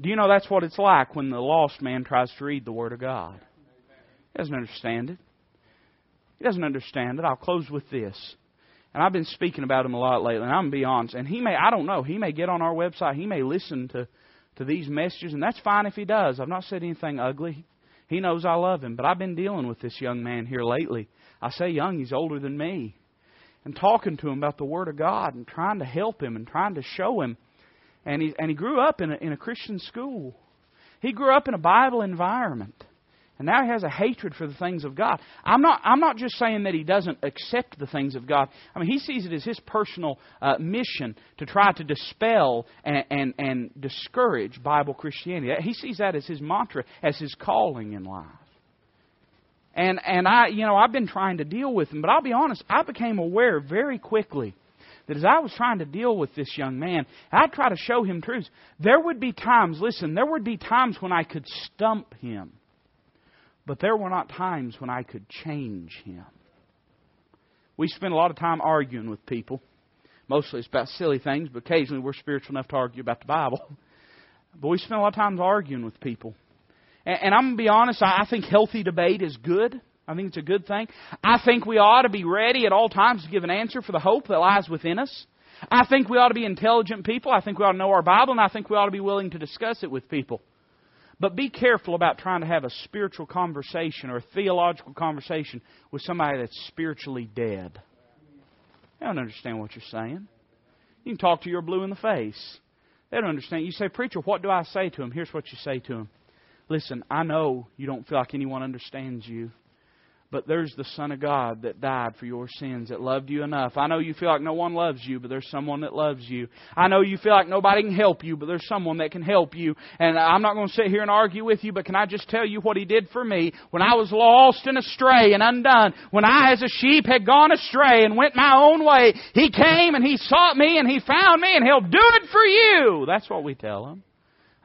Speaker 1: Do you know that's what it's like when the lost man tries to read the Word of God? He doesn't understand it. He doesn't understand it. I'll close with this. And I've been speaking about him a lot lately, and I'm going to be honest. And he may, I don't know, he may get on our website, he may listen to to these messages, and that's fine if he does. I've not said anything ugly. He knows I love him, but I've been dealing with this young man here lately. I say young, he's older than me. And talking to him about the Word of God and trying to help him and trying to show him. And he, and he grew up in a, in a Christian school. He grew up in a Bible environment. And now he has a hatred for the things of God. I'm not, I'm not just saying that he doesn't accept the things of God. I mean, he sees it as his personal uh, mission to try to dispel and, and, and discourage Bible Christianity. He sees that as his mantra, as his calling in life. And, and I, you know, I've been trying to deal with him, but I'll be honest, I became aware very quickly that as I was trying to deal with this young man, I'd try to show him truths. There would be times, listen, there would be times when I could stump him but there were not times when I could change him. We spend a lot of time arguing with people. Mostly it's about silly things, but occasionally we're spiritual enough to argue about the Bible. But we spend a lot of times arguing with people. And, and I'm going to be honest, I, I think healthy debate is good. I think it's a good thing. I think we ought to be ready at all times to give an answer for the hope that lies within us. I think we ought to be intelligent people. I think we ought to know our Bible, and I think we ought to be willing to discuss it with people. But be careful about trying to have a spiritual conversation or a theological conversation with somebody that's spiritually dead. They don't understand what you're saying. You can talk to your blue in the face. They don't understand. You say, Preacher, what do I say to him? Here's what you say to him. Listen, I know you don't feel like anyone understands you. But there's the Son of God that died for your sins, that loved you enough. I know you feel like no one loves you, but there's someone that loves you. I know you feel like nobody can help you, but there's someone that can help you. And I'm not going to sit here and argue with you, but can I just tell you what He did for me? When I was lost and astray and undone, when I as a sheep had gone astray and went my own way, He came and He sought me and He found me and He'll do it for you. That's what we tell Him.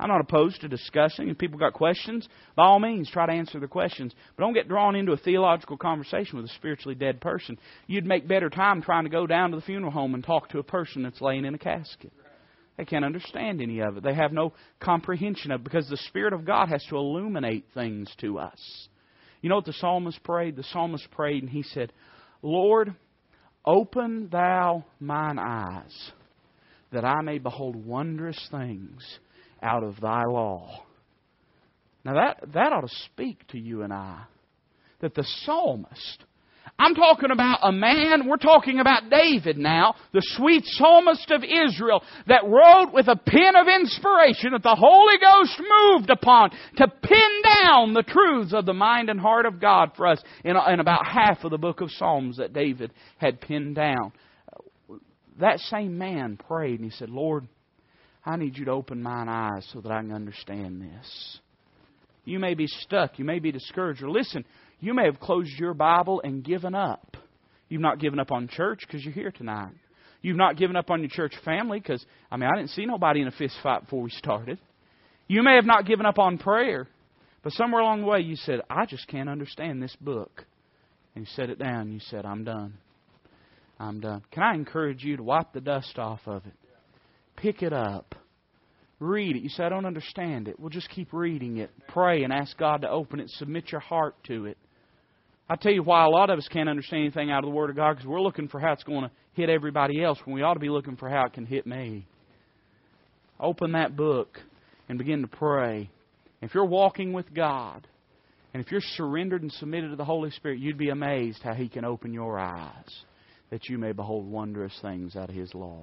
Speaker 1: I'm not opposed to discussing. If people got questions, by all means, try to answer the questions. But don't get drawn into a theological conversation with a spiritually dead person. You'd make better time trying to go down to the funeral home and talk to a person that's laying in a casket. They can't understand any of it. They have no comprehension of it because the Spirit of God has to illuminate things to us. You know what the psalmist prayed? The psalmist prayed and he said, Lord, open thou mine eyes that I may behold wondrous things out of thy law. Now that, that ought to speak to you and I. That the psalmist, I'm talking about a man, we're talking about David now, the sweet psalmist of Israel, that wrote with a pen of inspiration that the Holy Ghost moved upon to pin down the truths of the mind and heart of God for us in, in about half of the book of Psalms that David had pinned down. That same man prayed and he said, Lord, I need you to open mine eyes so that I can understand this. You may be stuck. You may be discouraged. Or listen, you may have closed your Bible and given up. You've not given up on church because you're here tonight. You've not given up on your church family because, I mean, I didn't see nobody in a fist fight before we started. You may have not given up on prayer, but somewhere along the way you said, I just can't understand this book. And you set it down. You said, I'm done. I'm done. Can I encourage you to wipe the dust off of it? Pick it up. Read it. You say, I don't understand it. Well, just keep reading it. Pray and ask God to open it. Submit your heart to it. I tell you why a lot of us can't understand anything out of the Word of God because we're looking for how it's going to hit everybody else when we ought to be looking for how it can hit me. Open that book and begin to pray. If you're walking with God, and if you're surrendered and submitted to the Holy Spirit, you'd be amazed how He can open your eyes that you may behold wondrous things out of His law.